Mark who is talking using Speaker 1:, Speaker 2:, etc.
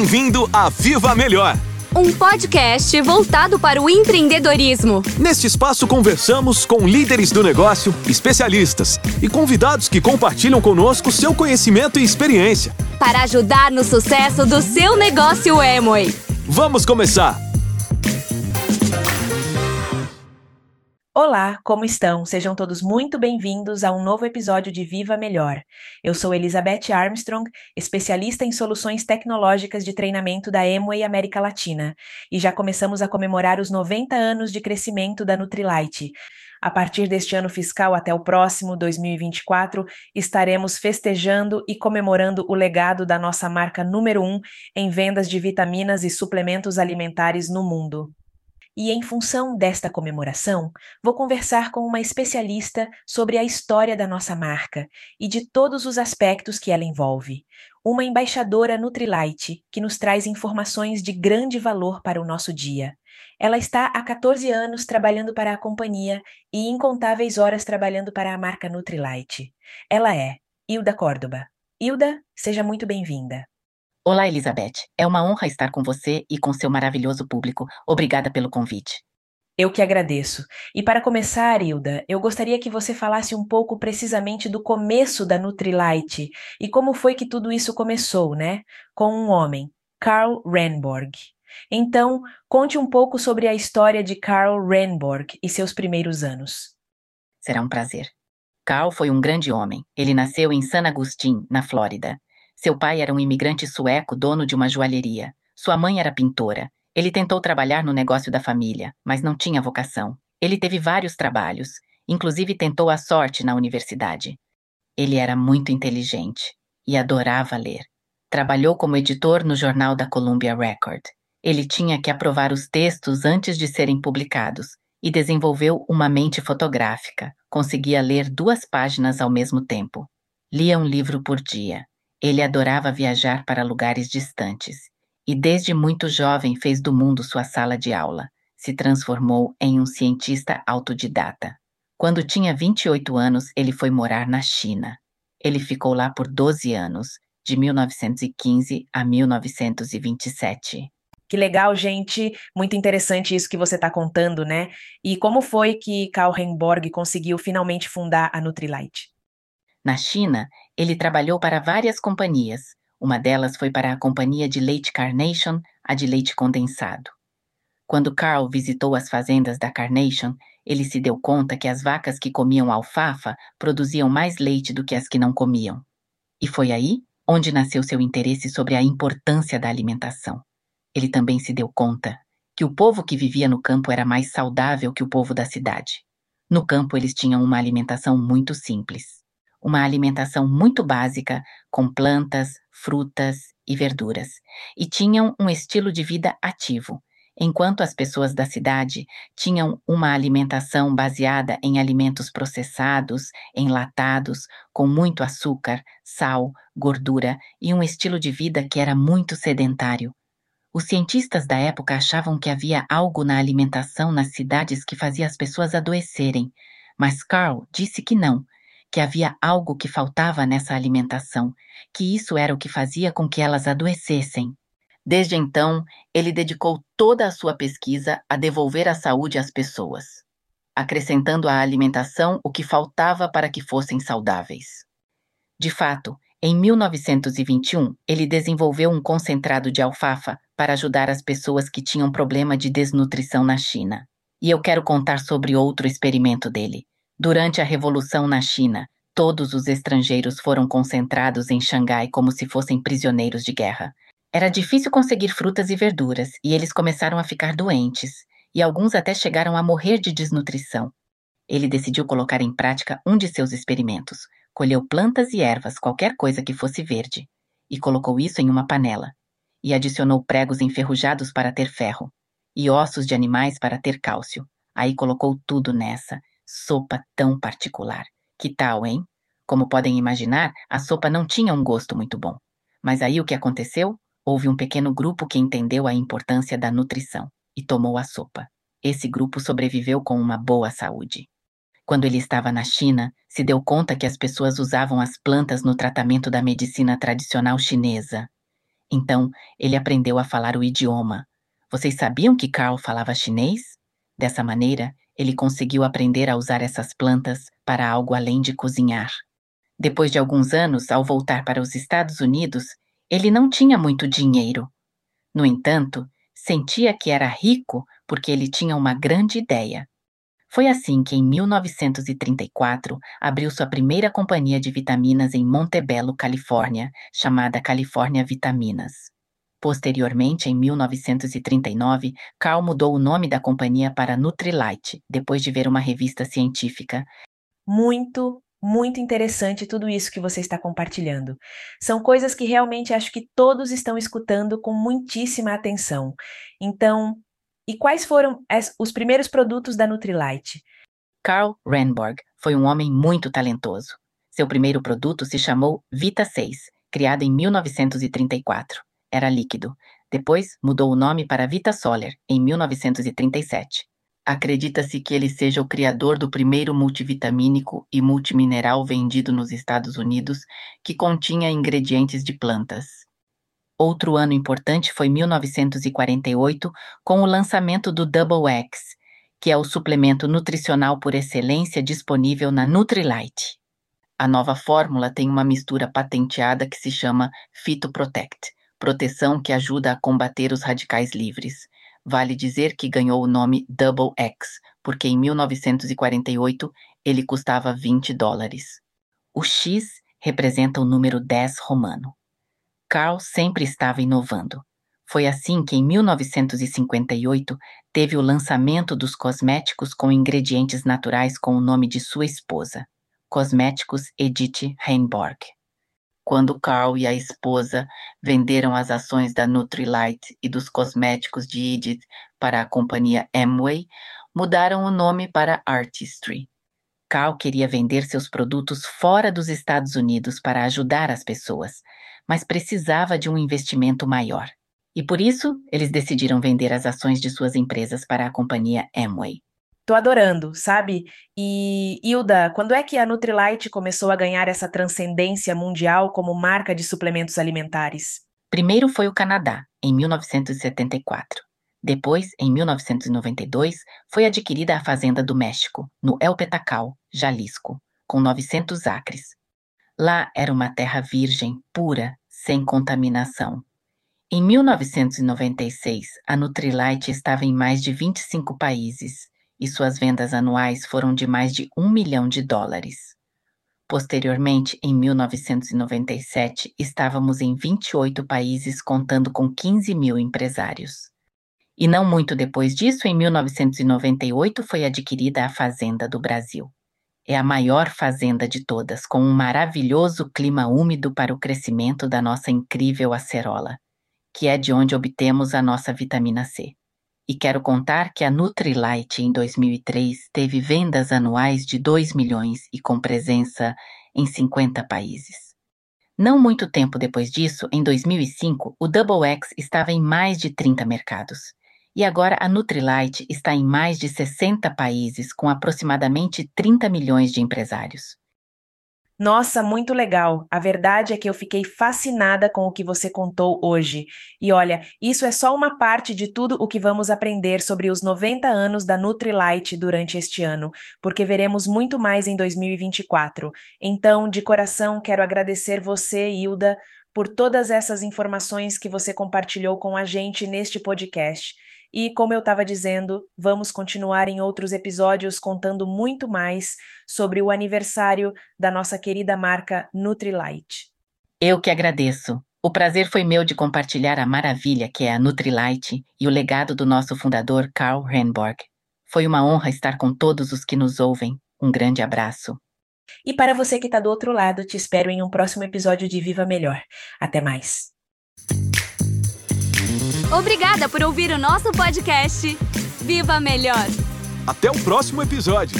Speaker 1: Bem-vindo a Viva Melhor!
Speaker 2: Um podcast voltado para o empreendedorismo.
Speaker 1: Neste espaço conversamos com líderes do negócio, especialistas e convidados que compartilham conosco seu conhecimento e experiência.
Speaker 2: Para ajudar no sucesso do seu negócio Amway.
Speaker 1: Vamos começar!
Speaker 3: Olá, como estão? Sejam todos muito bem-vindos a um novo episódio de Viva Melhor. Eu sou Elizabeth Armstrong, especialista em soluções tecnológicas de treinamento da Amway América Latina, e já começamos a comemorar os 90 anos de crescimento da Nutrilite. A partir deste ano fiscal até o próximo 2024, estaremos festejando e comemorando o legado da nossa marca número 1 um em vendas de vitaminas e suplementos alimentares no mundo. E em função desta comemoração, vou conversar com uma especialista sobre a história da nossa marca e de todos os aspectos que ela envolve. Uma embaixadora Nutrilite que nos traz informações de grande valor para o nosso dia. Ela está há 14 anos trabalhando para a companhia e incontáveis horas trabalhando para a marca Nutrilite. Ela é Hilda Córdoba. Hilda, seja muito bem-vinda.
Speaker 4: Olá, Elizabeth. É uma honra estar com você e com seu maravilhoso público. Obrigada pelo convite.
Speaker 3: Eu que agradeço. E para começar, Hilda, eu gostaria que você falasse um pouco precisamente do começo da Nutrilite e como foi que tudo isso começou, né? Com um homem, Carl Renborg. Então, conte um pouco sobre a história de Carl Renborg e seus primeiros anos.
Speaker 4: Será um prazer. Carl foi um grande homem. Ele nasceu em San Agustín, na Flórida. Seu pai era um imigrante sueco, dono de uma joalheria. Sua mãe era pintora. Ele tentou trabalhar no negócio da família, mas não tinha vocação. Ele teve vários trabalhos, inclusive tentou a sorte na universidade. Ele era muito inteligente e adorava ler. Trabalhou como editor no jornal da Columbia Record. Ele tinha que aprovar os textos antes de serem publicados e desenvolveu uma mente fotográfica. Conseguia ler duas páginas ao mesmo tempo. Lia um livro por dia. Ele adorava viajar para lugares distantes e, desde muito jovem, fez do mundo sua sala de aula. Se transformou em um cientista autodidata. Quando tinha 28 anos, ele foi morar na China. Ele ficou lá por 12 anos, de 1915 a 1927.
Speaker 3: Que legal, gente. Muito interessante isso que você está contando, né? E como foi que Karl Renborg conseguiu finalmente fundar a Nutrilite?
Speaker 4: Na China, ele trabalhou para várias companhias. Uma delas foi para a companhia de leite Carnation, a de leite condensado. Quando Carl visitou as fazendas da Carnation, ele se deu conta que as vacas que comiam alfafa produziam mais leite do que as que não comiam. E foi aí onde nasceu seu interesse sobre a importância da alimentação. Ele também se deu conta que o povo que vivia no campo era mais saudável que o povo da cidade. No campo, eles tinham uma alimentação muito simples uma alimentação muito básica, com plantas, frutas e verduras, e tinham um estilo de vida ativo, enquanto as pessoas da cidade tinham uma alimentação baseada em alimentos processados, enlatados, com muito açúcar, sal, gordura e um estilo de vida que era muito sedentário. Os cientistas da época achavam que havia algo na alimentação nas cidades que fazia as pessoas adoecerem, mas Carl disse que não, que havia algo que faltava nessa alimentação, que isso era o que fazia com que elas adoecessem. Desde então, ele dedicou toda a sua pesquisa a devolver a saúde às pessoas, acrescentando à alimentação o que faltava para que fossem saudáveis. De fato, em 1921, ele desenvolveu um concentrado de alfafa para ajudar as pessoas que tinham problema de desnutrição na China. E eu quero contar sobre outro experimento dele, Durante a Revolução na China, todos os estrangeiros foram concentrados em Xangai como se fossem prisioneiros de guerra. Era difícil conseguir frutas e verduras, e eles começaram a ficar doentes, e alguns até chegaram a morrer de desnutrição. Ele decidiu colocar em prática um de seus experimentos. Colheu plantas e ervas, qualquer coisa que fosse verde, e colocou isso em uma panela. E adicionou pregos enferrujados para ter ferro, e ossos de animais para ter cálcio. Aí colocou tudo nessa, Sopa tão particular. Que tal, hein? Como podem imaginar, a sopa não tinha um gosto muito bom. Mas aí o que aconteceu? Houve um pequeno grupo que entendeu a importância da nutrição e tomou a sopa. Esse grupo sobreviveu com uma boa saúde. Quando ele estava na China, se deu conta que as pessoas usavam as plantas no tratamento da medicina tradicional chinesa. Então, ele aprendeu a falar o idioma. Vocês sabiam que Carl falava chinês? Dessa maneira, ele conseguiu aprender a usar essas plantas para algo além de cozinhar. Depois de alguns anos, ao voltar para os Estados Unidos, ele não tinha muito dinheiro. No entanto, sentia que era rico porque ele tinha uma grande ideia. Foi assim que, em 1934, abriu sua primeira companhia de vitaminas em Montebello, Califórnia, chamada California Vitaminas. Posteriormente, em 1939, Carl mudou o nome da companhia para Nutrilite, depois de ver uma revista científica.
Speaker 3: Muito, muito interessante tudo isso que você está compartilhando. São coisas que realmente acho que todos estão escutando com muitíssima atenção. Então, e quais foram os primeiros produtos da Nutrilite?
Speaker 4: Carl Renborg foi um homem muito talentoso. Seu primeiro produto se chamou Vita 6, criado em 1934. Era líquido. Depois mudou o nome para Vita Solar, em 1937. Acredita-se que ele seja o criador do primeiro multivitamínico e multimineral vendido nos Estados Unidos que continha ingredientes de plantas. Outro ano importante foi 1948, com o lançamento do Double X, que é o suplemento nutricional por excelência disponível na Nutrilite. A nova fórmula tem uma mistura patenteada que se chama Phytoprotect, proteção que ajuda a combater os radicais livres. Vale dizer que ganhou o nome Double X, porque em 1948 ele custava 20 dólares. O X representa o número 10 romano. Carl sempre estava inovando. Foi assim que, em 1958, teve o lançamento dos cosméticos com ingredientes naturais com o nome de sua esposa, Cosméticos Edith Heinborg. Quando Carl e a esposa venderam as ações da Nutrilite e dos cosméticos de Edith para a companhia Amway, mudaram o nome para Artistry. Carl queria vender seus produtos fora dos Estados Unidos para ajudar as pessoas, mas precisava de um investimento maior. E por isso, eles decidiram vender as ações de suas empresas para a companhia Amway.
Speaker 3: Tô adorando, sabe? E Hilda, quando é que a Nutrilite começou a ganhar essa transcendência mundial como marca de suplementos alimentares?
Speaker 4: Primeiro foi o Canadá, em 1974. Depois, em 1992, foi adquirida a Fazenda do México, no El Petacal, Jalisco, com 900 acres. Lá era uma terra virgem, pura, sem contaminação. Em 1996, a Nutrilite estava em mais de 25 países e suas vendas anuais foram de mais de um milhão de dólares. Posteriormente, em 1997, estávamos em 28 países, contando com 15 mil empresários. E não muito depois disso, em 1998, foi adquirida a Fazenda do Brasil. É a maior fazenda de todas, com um maravilhoso clima úmido para o crescimento da nossa incrível acerola, que é de onde obtemos a nossa vitamina C. E quero contar que a Nutrilite em 2003 teve vendas anuais de 2 milhões e com presença em 50 países. Não muito tempo depois disso, em 2005, o Double X estava em mais de 30 mercados. E agora a Nutrilite está em mais de 60 países, com aproximadamente 30 milhões de empresários.
Speaker 3: Nossa, muito legal. A verdade é que eu fiquei fascinada com o que você contou hoje. E olha, isso é só uma parte de tudo o que vamos aprender sobre os 90 anos da Nutrilite durante este ano, porque veremos muito mais em 2024. Então, de coração, quero agradecer você, Hilda, por todas essas informações que você compartilhou com a gente neste podcast. E, como eu estava dizendo, vamos continuar em outros episódios contando muito mais sobre o aniversário da nossa querida marca Nutrilite.
Speaker 4: Eu que agradeço. O prazer foi meu de compartilhar a maravilha que é a Nutrilite e o legado do nosso fundador Carl Renborg. Foi uma honra estar com todos os que nos ouvem. Um grande abraço.
Speaker 3: E para você que está do outro lado, te espero em um próximo episódio de Viva Melhor. Até mais.
Speaker 2: Obrigada por ouvir o nosso podcast. Viva Melhor!
Speaker 1: Até o próximo episódio!